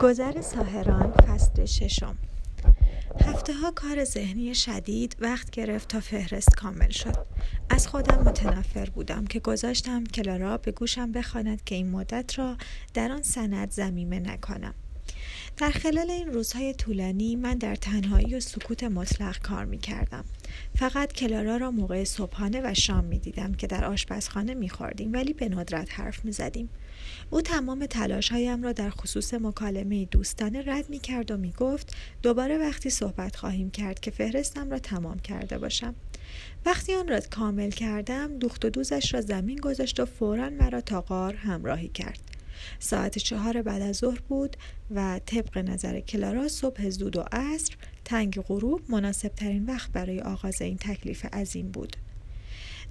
گذر ساهران فصل ششم هفته ها کار ذهنی شدید وقت گرفت تا فهرست کامل شد از خودم متنفر بودم که گذاشتم کلارا به گوشم بخواند که این مدت را در آن سند زمیمه نکنم در خلال این روزهای طولانی من در تنهایی و سکوت مطلق کار می کردم. فقط کلارا را موقع صبحانه و شام می دیدم که در آشپزخانه می خوردیم ولی به ندرت حرف می زدیم. او تمام تلاشهایم را در خصوص مکالمه دوستانه رد می کرد و می گفت دوباره وقتی صحبت خواهیم کرد که فهرستم را تمام کرده باشم. وقتی آن را کامل کردم دوخت و دوزش را زمین گذاشت و فورا مرا تا غار همراهی کرد. ساعت چهار بعد از ظهر بود و طبق نظر کلارا صبح زود و عصر تنگ غروب مناسب ترین وقت برای آغاز این تکلیف عظیم بود.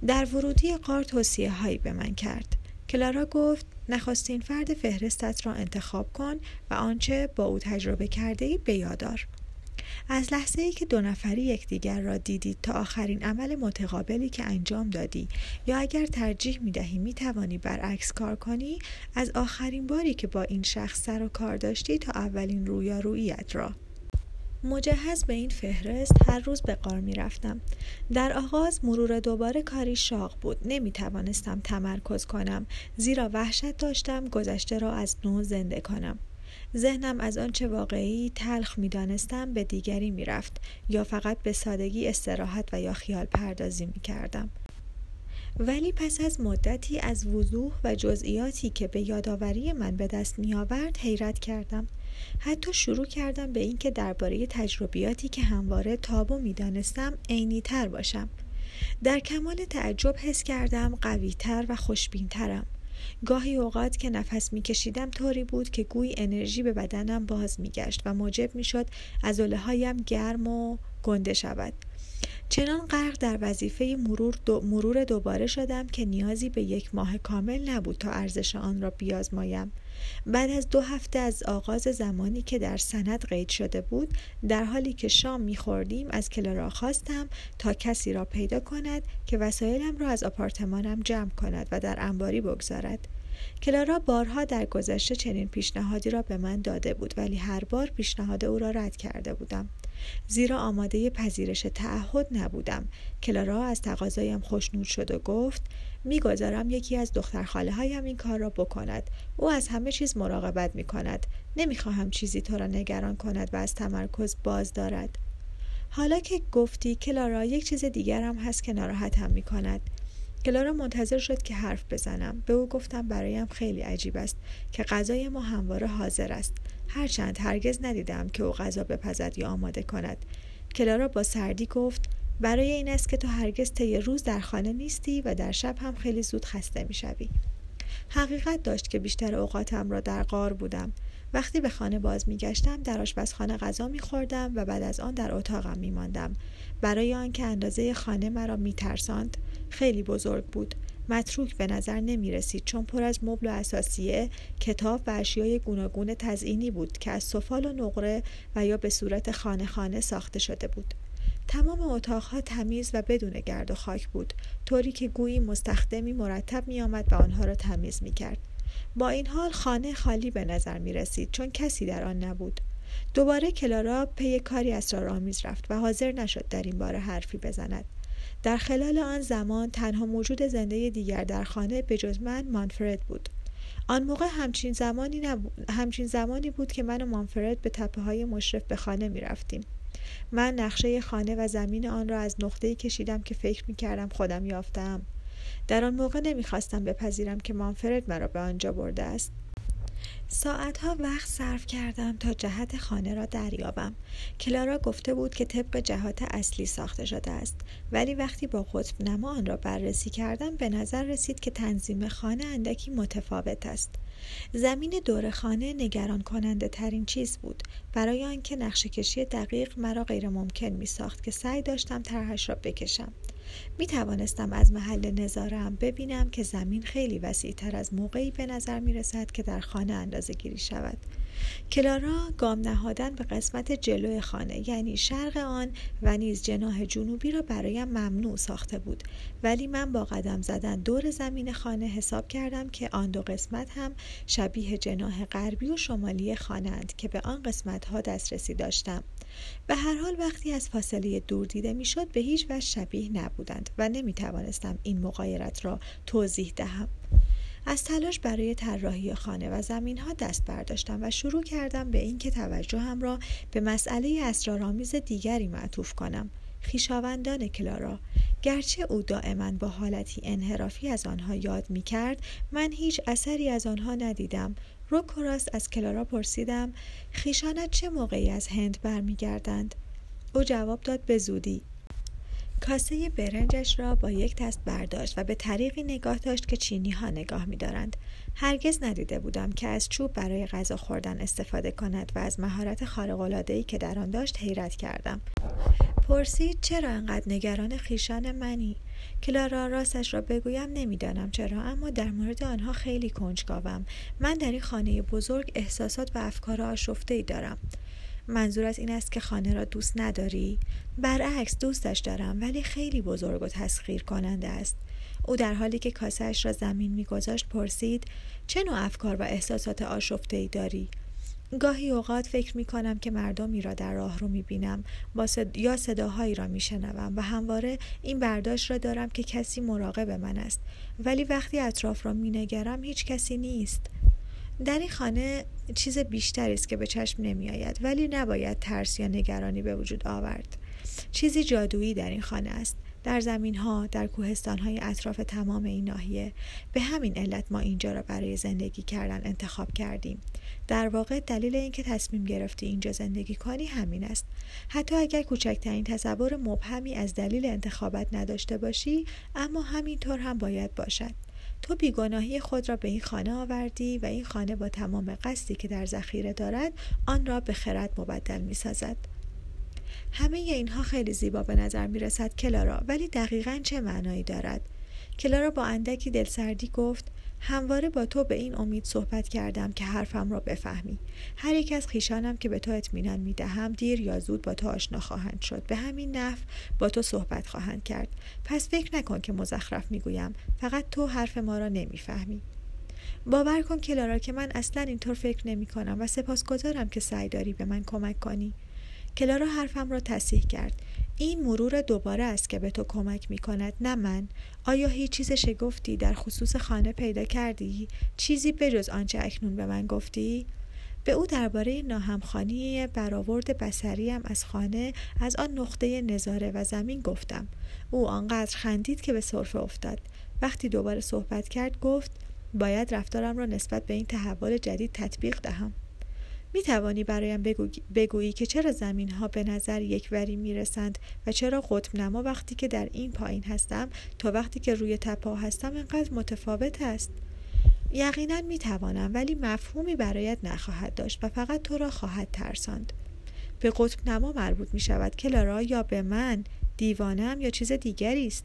در ورودی قار توصیه هایی به من کرد. کلارا گفت نخواستین فرد فهرستت را انتخاب کن و آنچه با او تجربه کرده ای بیادار. از لحظه ای که دو نفری یکدیگر را دیدید تا آخرین عمل متقابلی که انجام دادی یا اگر ترجیح می دهی می توانی برعکس کار کنی از آخرین باری که با این شخص سر و کار داشتی تا اولین رویاروییت را مجهز به این فهرست هر روز به قار می رفتم. در آغاز مرور دوباره کاری شاق بود. نمی توانستم تمرکز کنم زیرا وحشت داشتم گذشته را از نو زنده کنم. ذهنم از آنچه واقعی تلخ می دانستم به دیگری می رفت یا فقط به سادگی استراحت و یا خیال پردازی می کردم. ولی پس از مدتی از وضوح و جزئیاتی که به یادآوری من به دست می آورد حیرت کردم. حتی شروع کردم به اینکه درباره تجربیاتی که همواره تابو می دانستم عینی تر باشم. در کمال تعجب حس کردم قویتر و خوشبینترم. گاهی اوقات که نفس میکشیدم طوری بود که گوی انرژی به بدنم باز میگشت و موجب می‌شد از هایم گرم و گنده شود چنان غرق در وظیفه مرور, دو مرور دوباره شدم که نیازی به یک ماه کامل نبود تا ارزش آن را بیازمایم بعد از دو هفته از آغاز زمانی که در سند قید شده بود در حالی که شام میخوردیم از کلارا خواستم تا کسی را پیدا کند که وسایلم را از آپارتمانم جمع کند و در انباری بگذارد. کلارا بارها در گذشته چنین پیشنهادی را به من داده بود ولی هر بار پیشنهاد او را رد کرده بودم. زیرا آماده پذیرش تعهد نبودم. کلارا از تقاضایم خوشنود شد و گفت می‌گذارم یکی از دختر خاله هایم این کار را بکند. او از همه چیز مراقبت می کند نمی‌خواهم چیزی تو را نگران کند و از تمرکز باز دارد. حالا که گفتی کلارا یک چیز دیگرم هست که ناراحتم می کند کلارا منتظر شد که حرف بزنم. به او گفتم برایم خیلی عجیب است که غذای ما همواره حاضر است. هرچند هرگز ندیدم که او غذا بپزد یا آماده کند. کلارا با سردی گفت برای این است که تو هرگز طی روز در خانه نیستی و در شب هم خیلی زود خسته می‌شوی حقیقت داشت که بیشتر اوقاتم را در غار بودم. وقتی به خانه باز میگشتم در آشپزخانه غذا میخوردم و بعد از آن در اتاقم میماندم برای آنکه اندازه خانه مرا میترساند خیلی بزرگ بود. متروک به نظر نمی رسید چون پر از مبل و اساسیه کتاب و اشیای گوناگون تزئینی بود که از سفال و نقره و یا به صورت خانه خانه ساخته شده بود. تمام اتاقها تمیز و بدون گرد و خاک بود طوری که گویی مستخدمی مرتب می آمد و آنها را تمیز می کرد. با این حال خانه خالی به نظر می رسید چون کسی در آن نبود. دوباره کلارا پی کاری اسرارآمیز رفت و حاضر نشد در این باره حرفی بزند. در خلال آن زمان تنها موجود زنده دیگر در خانه به جز من مانفرد بود آن موقع همچین زمانی, همچین زمانی بود که من و مانفرد به تپه های مشرف به خانه می رفتیم. من نقشه خانه و زمین آن را از نقطه‌ای کشیدم که فکر می کردم خودم یافتم. در آن موقع نمی‌خواستم بپذیرم که مانفرد مرا به آنجا برده است. ساعتها وقت صرف کردم تا جهت خانه را دریابم. کلارا گفته بود که طبق جهات اصلی ساخته شده است. ولی وقتی با قطب نما آن را بررسی کردم به نظر رسید که تنظیم خانه اندکی متفاوت است. زمین دور خانه نگران کننده ترین چیز بود. برای آنکه نقشه کشی دقیق مرا غیر ممکن می ساخت که سعی داشتم طرحش را بکشم. می توانستم از محل نظارم ببینم که زمین خیلی وسیع تر از موقعی به نظر می رسد که در خانه اندازه گیری شود. کلارا گام نهادن به قسمت جلوی خانه یعنی شرق آن و نیز جناح جنوبی را برایم ممنوع ساخته بود. ولی من با قدم زدن دور زمین خانه حساب کردم که آن دو قسمت هم شبیه جناح غربی و شمالی خانه که به آن قسمت ها دسترسی داشتم. به هر حال وقتی از فاصله دور دیده می‌شد به هیچ وجه شبیه نبودند و نمی توانستم این مقایرت را توضیح دهم. از تلاش برای طراحی خانه و زمین ها دست برداشتم و شروع کردم به اینکه توجهم را به مسئله اسرارآمیز دیگری معطوف کنم. خیشاوندان کلارا گرچه او دائما با حالتی انحرافی از آنها یاد می کرد من هیچ اثری از آنها ندیدم. روک از کلارا پرسیدم خیشانت چه موقعی از هند برمیگردند؟ او جواب داد به زودی. کاسه برنجش را با یک دست برداشت و به طریقی نگاه داشت که چینی ها نگاه می دارند. هرگز ندیده بودم که از چوب برای غذا خوردن استفاده کند و از مهارت ای که در آن داشت حیرت کردم. پرسید چرا انقدر نگران خیشان منی؟ کلارا راستش را بگویم نمی‌دانم چرا اما در مورد آنها خیلی کنجکاوم من در این خانه بزرگ احساسات و افکار آشفته ای دارم منظورت این است که خانه را دوست نداری؟ برعکس دوستش دارم ولی خیلی بزرگ و تسخیر کننده است. او در حالی که کاسهش را زمین میگذاشت پرسید چه نوع افکار و احساسات آشفته ای داری؟ گاهی اوقات فکر می کنم که مردمی را در راه رو می بینم یا صداهایی را می شنوم و همواره این برداشت را دارم که کسی مراقب من است ولی وقتی اطراف را می نگرم هیچ کسی نیست در این خانه چیز بیشتری است که به چشم نمی آید ولی نباید ترس یا نگرانی به وجود آورد. چیزی جادویی در این خانه است. در زمین ها در کوهستان های اطراف تمام این ناحیه. به همین علت ما اینجا را برای زندگی کردن انتخاب کردیم. در واقع دلیل اینکه تصمیم گرفتی اینجا زندگی کنی همین است. حتی اگر کوچکترین تصور مبهمی از دلیل انتخابت نداشته باشی اما همینطور هم باید باشد. تو بیگناهی خود را به این خانه آوردی و این خانه با تمام قصدی که در ذخیره دارد آن را به خرد مبدل می سازد. همه اینها خیلی زیبا به نظر می رسد کلارا ولی دقیقا چه معنایی دارد؟ کلارا با اندکی دلسردی گفت همواره با تو به این امید صحبت کردم که حرفم را بفهمی. هر یک از خیشانم که به تو اطمینان می‌دهم دیر یا زود با تو آشنا خواهند شد. به همین نحو با تو صحبت خواهند کرد. پس فکر نکن که مزخرف می‌گویم. فقط تو حرف ما را نمی‌فهمی. باور کن کلارا که من اصلا اینطور فکر نمی کنم و سپاسگزارم که سعی داری به من کمک کنی. کلارا حرفم را تصحیح کرد. این مرور دوباره است که به تو کمک می کند نه من. آیا هیچ چیز شگفتی در خصوص خانه پیدا کردی؟ چیزی بجز آنچه اکنون به من گفتی؟ به او درباره ناهمخانی برآورد بسریم از خانه از آن نقطه نظاره و زمین گفتم. او آنقدر خندید که به صرفه افتاد. وقتی دوباره صحبت کرد گفت باید رفتارم را نسبت به این تحول جدید تطبیق دهم. می توانی برایم بگویی که چرا زمین ها به نظر یکوری می رسند و چرا قطب نما وقتی که در این پایین هستم تا وقتی که روی تپا هستم اینقدر متفاوت است؟ یقینا می توانم ولی مفهومی برایت نخواهد داشت و فقط تو را خواهد ترساند. به قطب نما مربوط می شود کلارا یا به من دیوانم یا چیز دیگری است.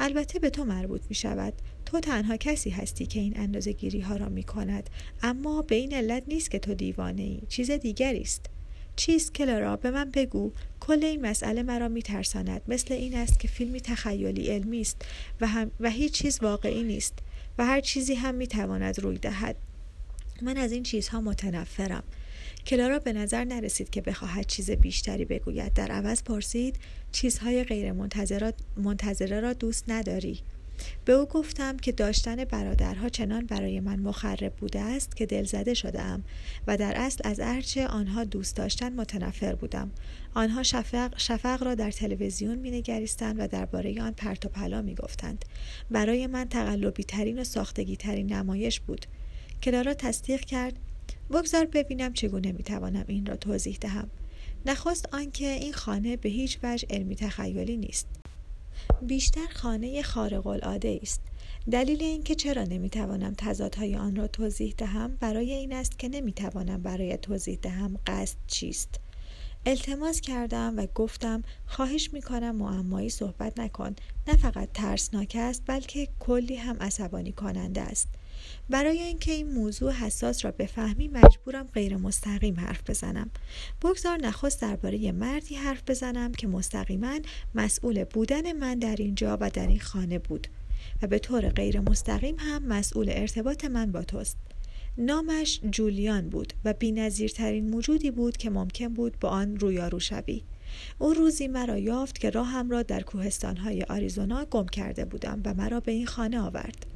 البته به تو مربوط می شود تو تنها کسی هستی که این اندازه گیری ها را می کند اما به این علت نیست که تو دیوانه ای چیز دیگری است. چیست کلارا به من بگو. کل این مسئله مرا میترساند. مثل این است که فیلمی تخیلی علمی است و, هم و هیچ چیز واقعی نیست و هر چیزی هم می‌تواند روی دهد. من از این چیزها متنفرم. کلارا به نظر نرسید که بخواهد چیز بیشتری بگوید. در عوض پرسید چیزهای غیر منتظره را دوست نداری. به او گفتم که داشتن برادرها چنان برای من مخرب بوده است که دلزده شدم و در اصل از ارچه آنها دوست داشتن متنفر بودم. آنها شفق, شفق را در تلویزیون می نگریستند و درباره آن پرت و پلا می گفتند. برای من تقلبی ترین و ساختگی ترین نمایش بود. کلارا تصدیق کرد بگذار ببینم چگونه می توانم این را توضیح دهم. نخست آنکه این خانه به هیچ وجه علمی تخیلی نیست. بیشتر خانه خارق العاده است. دلیل اینکه چرا نمی‌توانم تضادهای آن را توضیح دهم برای این است که نمی‌توانم برای توضیح دهم قصد چیست. التماس کردم و گفتم خواهش می‌کنم معمایی صحبت نکن. نه فقط ترسناک است بلکه کلی هم عصبانی کننده است. برای اینکه این موضوع حساس را بفهمی مجبورم غیر مستقیم حرف بزنم. بگذار نخست درباره مردی حرف بزنم که مستقیما مسئول بودن من در اینجا و در این خانه بود و به طور غیر مستقیم هم مسئول ارتباط من با توست. نامش جولیان بود و بینظیرترین موجودی بود که ممکن بود با آن رویارو شوی. او روزی مرا یافت که راهم را در کوهستانهای آریزونا گم کرده بودم و مرا به این خانه آورد.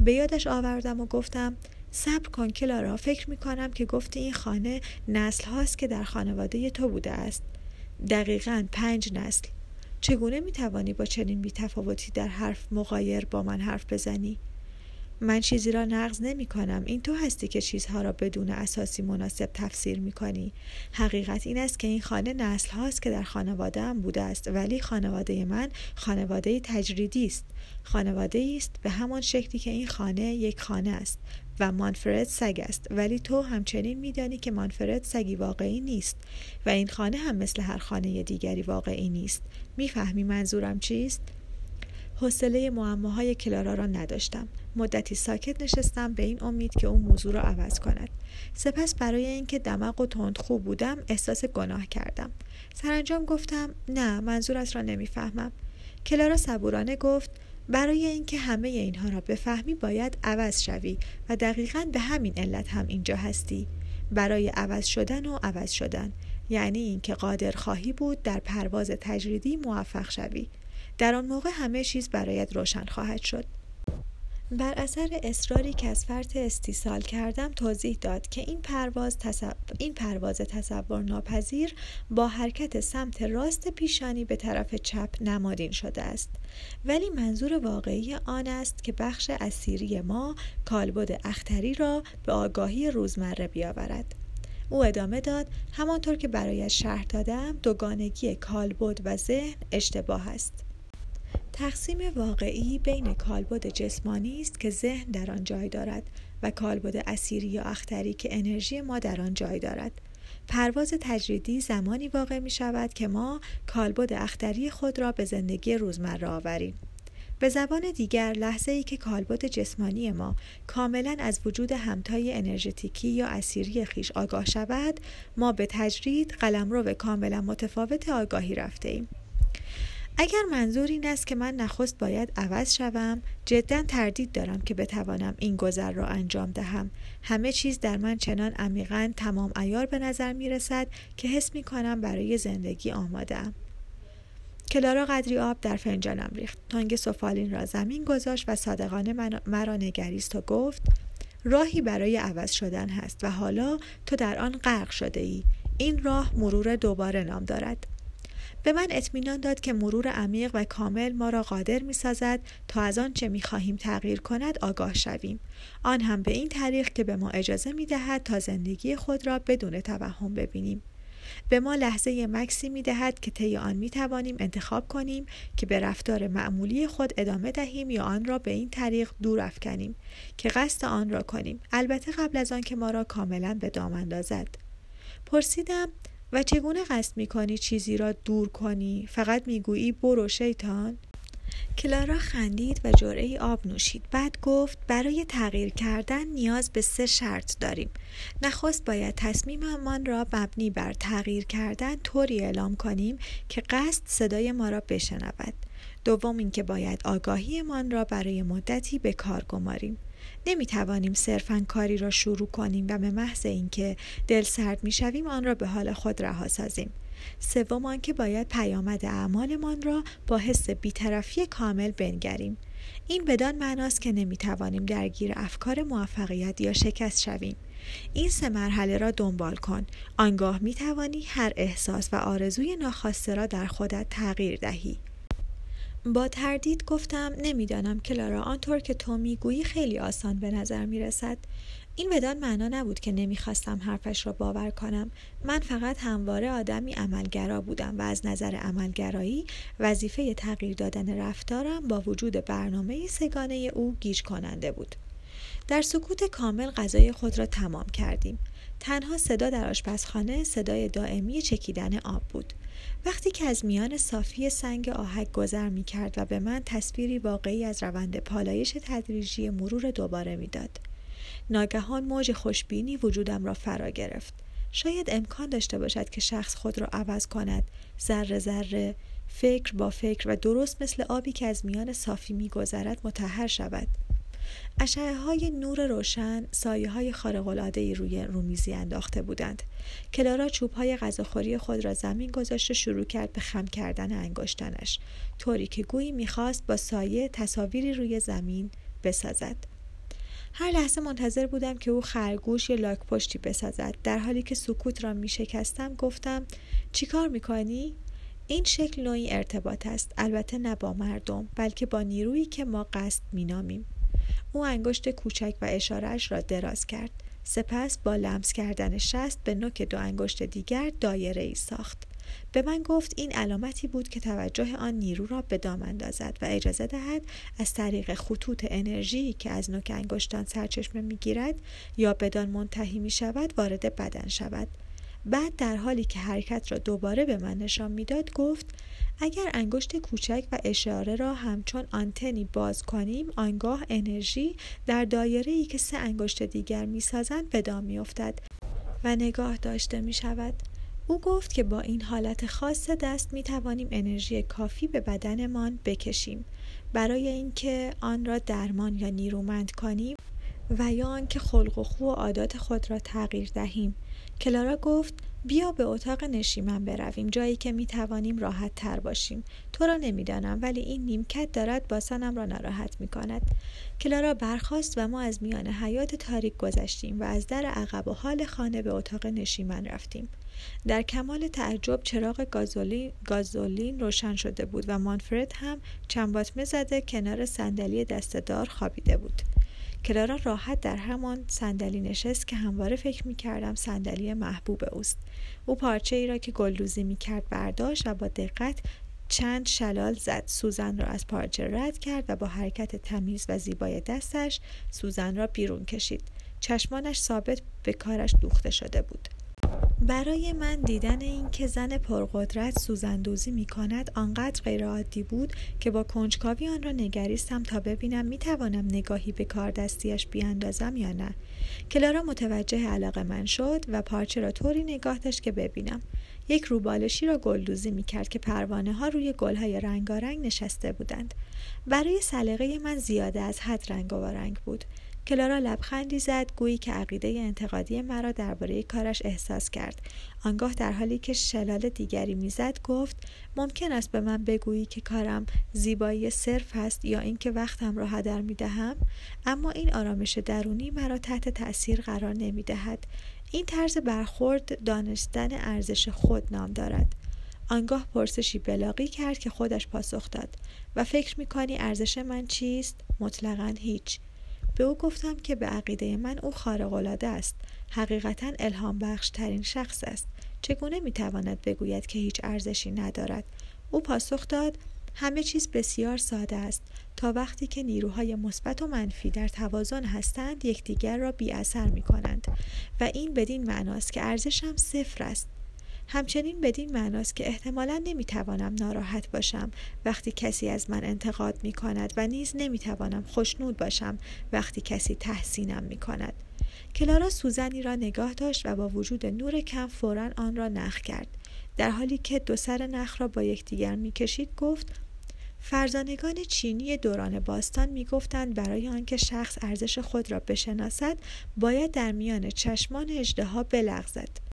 به یادش آوردم و گفتم صبر کن کلارا فکر می کنم که گفتی این خانه نسل هاست که در خانواده تو بوده است دقیقا پنج نسل چگونه می توانی با چنین بیتفاوتی در حرف مقایر با من حرف بزنی؟ من چیزی را نقض نمی کنم. این تو هستی که چیزها را بدون اساسی مناسب تفسیر می کنی. حقیقت این است که این خانه نسل هاست که در خانواده هم بوده است ولی خانواده من خانواده تجریدی است. خانواده است به همان شکلی که این خانه یک خانه است و مانفرد سگ است. ولی تو همچنین میدانی که مانفرد سگی واقعی نیست و این خانه هم مثل هر خانه دیگری واقعی نیست. می‌فهمی منظورم چیست؟ حوصله معماهای کلارا را نداشتم. مدتی ساکت نشستم به این امید که او موضوع را عوض کند. سپس برای اینکه دمق و تند خوب بودم احساس گناه کردم. سرانجام گفتم نه منظورت را نمی‌فهمم. کلارا صبورانه گفت برای اینکه همه اینها را بفهمی باید عوض شوی و دقیقا به همین علت هم اینجا هستی. برای عوض شدن و عوض شدن یعنی اینکه قادر خواهی بود در پرواز تجریدی موفق شوی. در آن موقع همه چیز برایت روشن خواهد شد. بر اثر اصراری که از فرط استیصال کردم توضیح داد که این پرواز, تصور... این پرواز تصور ناپذیر با حرکت سمت راست پیشانی به طرف چپ نمادین شده است. ولی منظور واقعی آن است که بخش اسیری ما کالبد اختری را به آگاهی روزمره بیاورد. او ادامه داد همانطور که برایش شرح دادم دوگانگی کالبد و ذهن اشتباه است. تقسیم واقعی بین کالبد جسمانی است که ذهن در آن جای دارد و کالبد اسیری یا اختری که انرژی ما در آن جای دارد. پرواز تجریدی زمانی واقع می شود که ما کالبد اختری خود را به زندگی روزمره آوریم. به زبان دیگر لحظه ای که کالبد جسمانی ما کاملا از وجود همتای انرژتیکی یا اسیری خیش آگاه شود ما به تجرید قلمرو کاملا متفاوت آگاهی رفته ایم اگر منظور این است که من نخست باید عوض شوم جدا تردید دارم که بتوانم این گذر را انجام دهم. همه چیز در من چنان عمیقا تمام ایار به نظر می رسد که حس می کنم برای زندگی آماده ام. کلارا قدری آب در فنجانم ریخت. تانگ سفالین را زمین گذاشت و صادقانه مرا نگریست و گفت راهی برای عوض شدن هست و حالا تو در آن غرق شده ای این راه مرور دوباره نام دارد. به من اطمینان داد که مرور عمیق و کامل ما را قادر می سازد تا از آن چه می خواهیم تغییر کند آگاه شویم. آن هم به این طریق که به ما اجازه می دهد تا زندگی خود را بدون توهم ببینیم. به ما لحظه مکسی می دهد که طی آن می توانیم انتخاب کنیم که به رفتار معمولی خود ادامه دهیم یا آن را به این طریق دور افکنیم که قصد آن را کنیم. البته قبل از آن که ما را کاملا به دام اندازد. پرسیدم و چگونه قصد می‌کنی چیزی را دور کنی؟ فقط می‌گویی برو شیطان. کلارا خندید و جرعه آب نوشید. بعد گفت برای تغییر کردن نیاز به سه شرط داریم. نخست باید تصمیممان را مبنی بر تغییر کردن طوری اعلام کنیم که قصد صدای ما را بشنود. دوم اینکه باید آگاهیمان را برای مدتی به کار گماریم. نمی توانیم صرفا کاری را شروع کنیم و به محض اینکه دل سرد می شویم آن را به حال خود رها سازیم. سوم آنکه باید پیامد اعمالمان را با حس بیطرفی کامل بنگریم. این بدان معناست که نمی‌توانیم درگیر افکار موفقیت یا شکست شویم. این سه مرحله را دنبال کن. آنگاه می توانی هر احساس و آرزوی ناخواسته را در خودت تغییر دهی. با تردید گفتم نمی‌دانم کلارا آنطور که تو می‌گویی خیلی آسان به نظر می رسد این بدان معنا نبود که نمی‌خواستم حرفش را باور کنم. من فقط همواره آدمی عملگرا بودم و از نظر عملگرایی وظیفه تغییر دادن رفتارم با وجود برنامه سگانه او گیج کننده بود. در سکوت کامل غذای خود را تمام کردیم. تنها صدا در آشپزخانه صدای دائمی چکیدن آب بود. وقتی که از میان صافی سنگ آهک گذر می کرد و به من تصویری واقعی از روند پالایش تدریجی مرور دوباره می‌داد. ناگهان موج خوشبینی وجودم را فرا گرفت. شاید امکان داشته باشد که شخص خود را عوض کند ذره ذره فکر با فکر و درست مثل آبی که از میان صافی میگذرد متحر شود اشعه های نور روشن سایه های خارق روی رومیزی انداخته بودند. کلارا چوب های غذاخوری خود را زمین گذاشت و شروع کرد به خم کردن انگشتانش طوری که گویی می‌خواست با سایه تصاویری روی زمین بسازد. هر لحظه منتظر بودم که او خرگوش یا لاک پشتی بسازد. در حالی که سکوت را می شکستم گفتم چیکار می‌کنی؟ این شکل نوعی ارتباط است. البته نه با مردم بلکه با نیرویی که ما قصد مینامیم. او انگشت کوچک و اشارهش را دراز کرد. سپس با لمس کردن شست به نوک دو انگشت دیگر دایره ای ساخت. به من گفت این علامتی بود که توجه آن نیرو را به دام اندازد و اجازه دهد از طریق خطوط انرژی که از نوک انگشتان سرچشمه می‌گیرد یا بدان منتهی می شود وارد بدن شود. بعد در حالی که حرکت را دوباره به من نشان می‌داد گفت اگر انگشت کوچک و اشاره را همچون آنتنی باز کنیم آنگاه انرژی در دایره ای که سه انگشت دیگر می‌سازند به دام میافتد و نگاه داشته می شود. او گفت که با این حالت خاص دست می توانیم انرژی کافی به بدنمان بکشیم برای اینکه آن را درمان یا نیرومند کنیم و یا آنکه خلق و خو و عادات خود را تغییر دهیم کلارا گفت بیا به اتاق نشیمن برویم جایی که می توانیم راحت تر باشیم. تو را نمی‌دانم ولی این نیمکت دارد باسنم را ناراحت می کند کلارا برخاست و ما از میان حیات تاریک گذشتیم و از در عقب و حال خانه به اتاق نشیمن رفتیم. در کمال تعجب چراغ گازولین, گازولین روشن شده بود و مانفرد هم چنباتمه زده کنار صندلی دستدار خوابیده بود. کلارا راحت در همان صندلی نشست که همواره فکر می کردم صندلی محبوب اوست. او پارچه ای را که گلدوزی می کرد برداشت و با دقت چند شلال زد. سوزن را از پارچه رد کرد و با حرکت تمیز و زیبای دستش سوزن را بیرون کشید. چشمانش ثابت به کارش دوخته شده بود. برای من دیدن اینکه زن پرقدرت سوزندوزی می کند آنقدر غیرعادی بود که با کنجکاوی آن را نگریستم تا ببینم می توانم نگاهی به کار دستیش بیاندازم یا نه. کلارا متوجه علاقه من شد و پارچه را طوری نگاه داشت که ببینم. یک روبالشی را گلدوزی می کرد که پروانه ها روی گل های رنگارنگ نشسته بودند. برای سلیقه من زیاده از حد رنگ و رنگ بود. کلارا لبخندی زد گویی که عقیده انتقادی مرا درباره کارش احساس کرد. آنگاه در حالی که شلال دیگری می‌زد گفت ممکن است به من بگویی که کارم زیبایی صرف است یا اینکه وقتم را هدر می دهم اما این آرامش درونی مرا تحت تأثیر قرار نمی دهد این طرز برخورد دانستن ارزش خود نام دارد. آنگاه پرسشی بلاغی کرد که خودش پاسخ داد. و فکر می کنی ارزش من چیست؟ مطلقا هیچ. به او گفتم که به عقیده من او خارق‌العاده است. حقیقتا الهام بخش ترین شخص است. چگونه می‌تواند بگوید که هیچ ارزشی ندارد؟ او پاسخ داد همه چیز بسیار ساده است. تا وقتی که نیروهای مثبت و منفی در توازن هستند یکدیگر را بی اثر می کنند و این بدین معناست که ارزشم صفر است. همچنین بدین معناست که احتمالا نمی‌توانم ناراحت باشم وقتی کسی از من انتقاد می کند و نیز نمی‌توانم خوشنود باشم وقتی کسی تحسینم می کند. کلارا سوزنی را نگاه داشت و با وجود نور کم فورا آن را نخ کرد. در حالی که دو سر نخ را با یکدیگر می‌کشید گفت فرزانگان چینی دوران باستان می‌گفتند برای آنکه شخص ارزش خود را بشناسد باید در میان چشمان اژدها بلغزد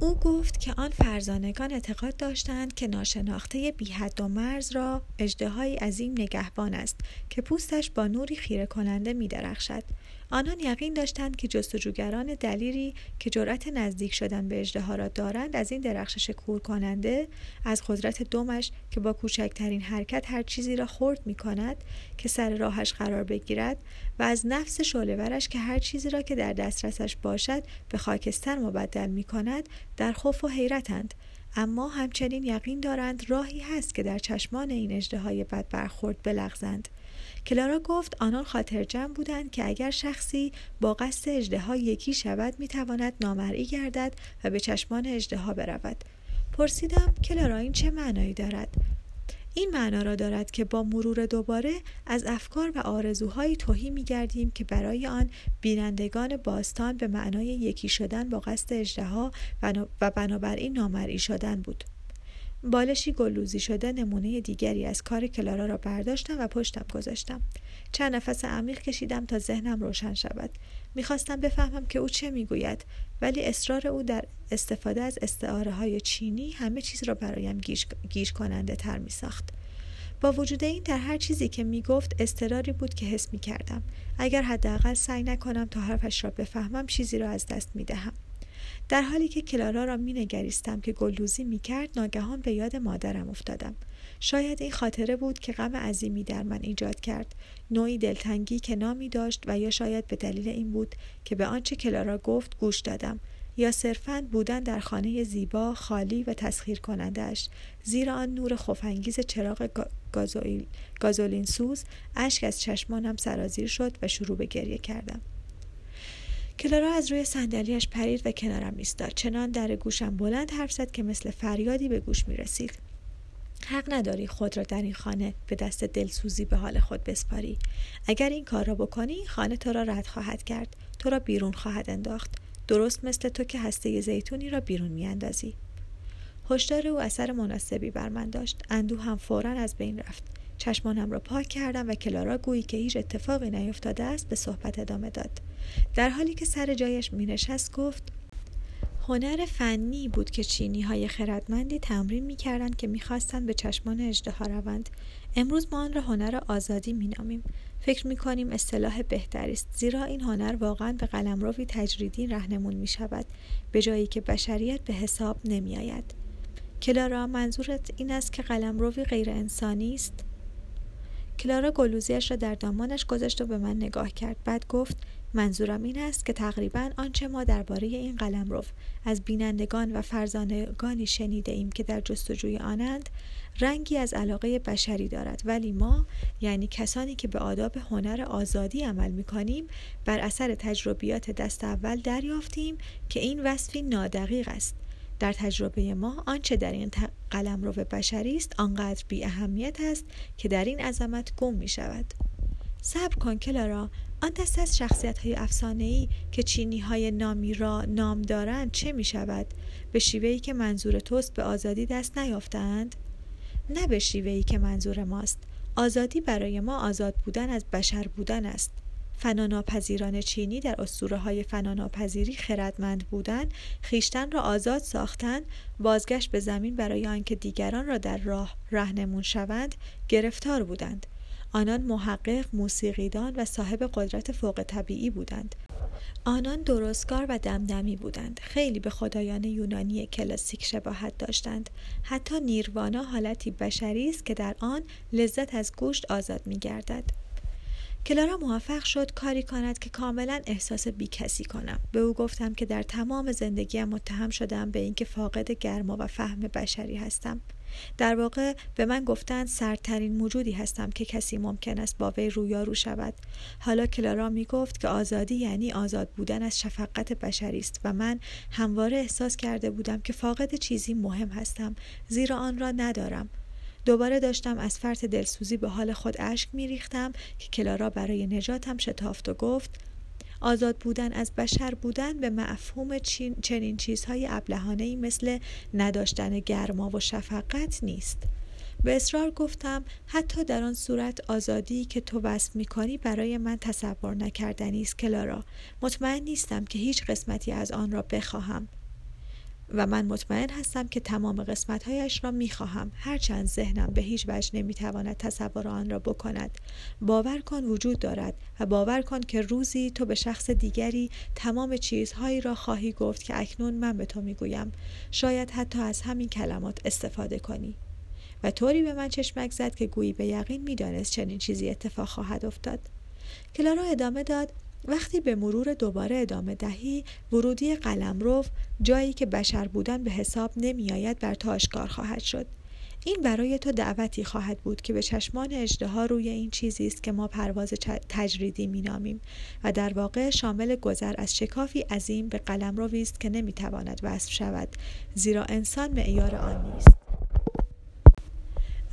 او گفت که آن فرزانگان اعتقاد داشتند که ناشناخته بیحد و مرز را اجدهایی عظیم نگهبان است که پوستش با نوری خیره کننده می درخشد. آنان یقین داشتند که جستجوگران دلیری که جرأت نزدیک شدن به اجدها را دارند از این درخشش کور کننده از قدرت دمش که با کوچکترین حرکت هر چیزی را خرد می کند که سر راهش قرار بگیرد و از نفس شعلهورش که هر چیزی را که در دسترسش باشد به خاکستر مبدل می کند در خوف و حیرتند. اما همچنین یقین دارند راهی هست که در چشمان این اجدهای بد برخورد بلغزند. کلارا گفت آنان خاطر جمع بودند که اگر شخصی با قصد اجدها یکی شود می‌تواند نامرئی گردد و به چشمان اجدها برود. پرسیدم کلارا این چه معنایی دارد؟ این معنا را دارد که با مرور دوباره از افکار و آرزوهایی توهی می گردیم که برای آن بینندگان باستان به معنای یکی شدن با قصد اجدها و بنابراین نامرئی شدن بود. بالشی گلوزی شده نمونه دیگری از کار کلارا را برداشتم و پشتم گذاشتم چند نفس عمیق کشیدم تا ذهنم روشن شود می‌خواستم بفهمم که او چه می‌گوید ولی اصرار او در استفاده از استعاره های چینی همه چیز را برایم گیج, کننده تر می ساخت. با وجود این در هر چیزی که می گفت استراری بود که حس می کردم. اگر حداقل سعی نکنم تا حرفش را بفهمم چیزی را از دست می دهم. در حالی که کلارا را می نگریستم که گلدوزی می کرد ناگهان به یاد مادرم افتادم. شاید این خاطره بود که غم عظیمی در من ایجاد کرد. نوعی دلتنگی که نامی داشت و یا شاید به دلیل این بود که به آنچه کلارا گفت گوش دادم یا صرفا بودن در خانه زیبا خالی و تسخیر کنندش زیرا آن نور خفنگیز چراغ گازولین سوز اشک از چشمانم سرازیر شد و شروع به گریه کردم. کلارا از روی صندلیاش پرید و کنارم ایستاد. چنان در گوشم بلند حرف زد که مثل فریادی به گوش می رسید حق نداری خود را در این خانه به دست دلسوزی به حال خود بسپاری. اگر این کار را بکنی خانه تو را رد خواهد کرد. تو را بیرون خواهد انداخت. درست مثل تو که هسته زیتونی را بیرون میاندازی. هشدار او اثر مناسبی بر من داشت. اندوه هم فورا از بین رفت. چشمانم را پاک کردم و کلارا گویی که هیچ اتفاقی نیفتاده است به صحبت ادامه داد در حالی که سر جایش می نشست گفت هنر فنی بود که چینی های خردمندی تمرین می کردند که می‌خواستند به چشمان اجدها روند امروز ما آن را هنر آزادی می نامیم. فکر می کنیم اصطلاح بهتری است زیرا این هنر واقعا به قلمروی تجریدی رهنمون می شود به جایی که بشریت به حساب نمی آید. کلارا منظورت این است که قلمروی غیر انسانی است؟ کلارا گلوزیش را در دامانش گذاشت و به من نگاه کرد. بعد گفت منظورم این است که تقریبا آنچه ما درباره این قلمرو از بینندگان و فرزانگانی شنیده ایم که در جستجوی آنند رنگی از علاقه بشری دارد. ولی ما یعنی کسانی که به آداب هنر آزادی عمل می کنیم بر اثر تجربیات دست اول دریافتیم که این وصفی نادقیق است. در تجربه ما آنچه در این قلمرو بشری است آنقدر بی اهمیت است که در این عظمت گم می شود صبر کن کلارا آن دست از شخصیت های افسانه ای که چینی های نامی را نام دارند چه می شود؟ به شیوهی که منظور توست به آزادی دست نیافتند؟ نه به شیوهی که منظور ماست آزادی برای ما آزاد بودن از بشر بودن است فناناپذیران چینی در اسطوره های فناناپذیری خردمند بودن خیشتن را آزاد ساختن بازگشت به زمین برای آنکه دیگران را در راه رهنمون شوند گرفتار بودند آنان محقق، موسیقیدان و صاحب قدرت فوق طبیعی بودند. آنان درستکار و دمدمی بودند. خیلی به خدایان یونانی کلاسیک شباهت داشتند. حتی نیروانا حالتی بشری است که در آن لذت از گوشت آزاد می گردد. کلارا موفق شد کاری کند که کاملا احساس بیکسی کنم. به او گفتم که در تمام زندگیم متهم شدم به اینکه فاقد گرما و فهم بشری هستم. در واقع به من گفتند سردترین موجودی هستم که کسی ممکن است با وی رویارو شود. حالا کلارا می گفت که آزادی یعنی آزاد بودن از شفقت بشری است و من همواره احساس کرده بودم که فاقد چیزی مهم هستم زیرا آن را ندارم. دوباره داشتم از فرط دلسوزی به حال خود اشک ریختم که کلارا برای نجاتم شتافت و گفت آزاد بودن از بشر بودن به مفهوم چنین چیزهای ابلهانه مثل نداشتن گرما و شفقت نیست. به اصرار گفتم حتی در آن صورت آزادی که تو وصف می‌کنی برای من تصور نکردنی است کلارا. مطمئن نیستم که هیچ قسمتی از آن را بخواهم. و من مطمئن هستم که تمام قسمتهایش را می خواهم هرچند ذهنم به هیچ وجه نمی تواند تصور آن را بکند. باور کن وجود دارد و باور کن که روزی تو به شخص دیگری تمام چیزهایی را خواهی گفت که اکنون من به تو می گویم شاید حتی از همین کلمات استفاده کنی. و طوری به من چشمک زد که گویی به یقین می‌دانست چنین چیزی اتفاق خواهد افتاد. کلارا ادامه داد. وقتی به مرور دوباره ادامه دهی ورودی قلمرو جایی که بشر بودن به حساب نمی آید بر تو آشکار خواهد شد. این برای تو دعوتی خواهد بود که به چشمان اجدها روی این چیزی است که ما پرواز تجریدی مینامیم و در واقع شامل گذر از شکافی عظیم به قلم رو است که نمی‌تواند وصف شود زیرا انسان معیار آن نیست.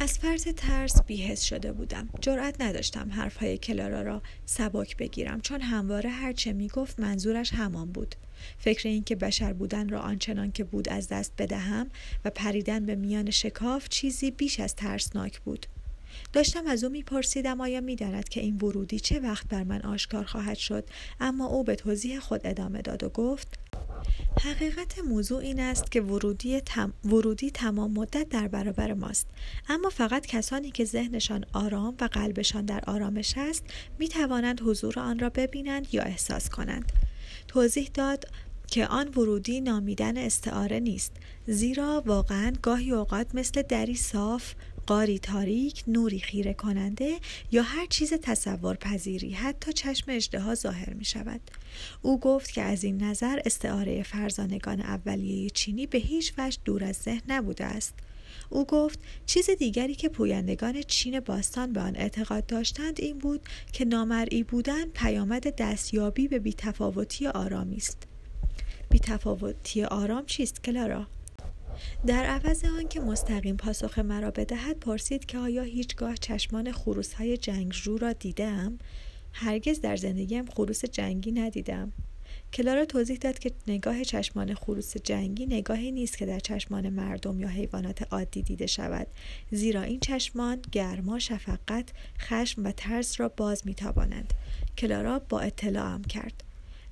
از فرط ترس بیهس شده بودم. جرأت نداشتم حرفهای کلارا را سبک بگیرم چون همواره هرچه می‌گفت منظورش همان بود. فکر اینکه بشر بودن را آنچنان که بود از دست بدهم و پریدن به میان شکاف چیزی بیش از ترسناک بود. داشتم از او میپرسیدم آیا می‌داند که این ورودی چه وقت بر من آشکار خواهد شد؟ اما او به توضیح خود ادامه داد و گفت حقیقت موضوع این است که ورودی, تم... ورودی تمام مدت در برابر ماست. اما فقط کسانی که ذهنشان آرام و قلبشان در آرامش است می توانند حضور آن را ببینند یا احساس کنند. توضیح داد که آن ورودی نامیدن استعاره نیست زیرا واقعا گاهی اوقات مثل دری صاف قاری تاریک نوری خیره کننده یا هر چیز تصور پذیری حتی چشم اجدها ظاهر می شود او گفت که از این نظر استعاره فرزانگان اولیه چینی به هیچ وجه دور از ذهن نبوده است. او گفت چیز دیگری که پویندگان چین باستان به آن اعتقاد داشتند این بود که نامرئی بودن پیامد دستیابی به بیتفاوتی آرامی است. بیتفاوتی آرام چیست کلارا؟ در عوض آنکه مستقیم پاسخ مرا بدهد پرسید که آیا هیچگاه چشمان خروس های جنگجو را دیدم؟ هرگز در زندگیم خروس جنگی ندیدم. کلارا توضیح داد که نگاه چشمان خروس جنگی نگاهی نیست که در چشمان مردم یا حیوانات عادی دیده شود زیرا این چشمان گرما شفقت خشم و ترس را باز میتابانند کلارا با اطلاعم کرد.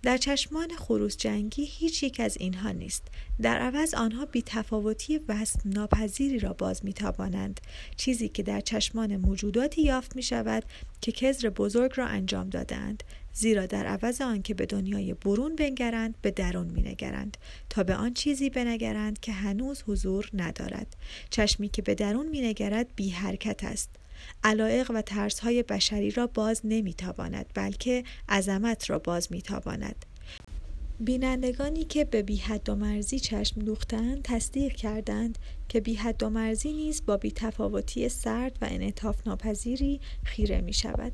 در چشمان خروس جنگی هیچ یک از اینها نیست. در عوض آنها بی تفاوتی وزن ناپذیری را باز میتابانند چیزی که در چشمان موجوداتی یافت می شود که کذر بزرگ را انجام دادند زیرا در عوض آنکه به دنیای برون بنگرند به درون مینگرند. تا به آن چیزی بنگرند که هنوز حضور ندارد. چشمی که به درون مینگرد بی حرکت است. علایق و ترسهای بشری را باز نمی‌تواند بلکه عظمت را باز می‌تواند بینندگانی که به بیحد و مرزی چشم دوختند تصدیق کردند که بیحد و مرزی نیز با بیتفاوتی سرد و انعطاف ناپذیری خیره می شود.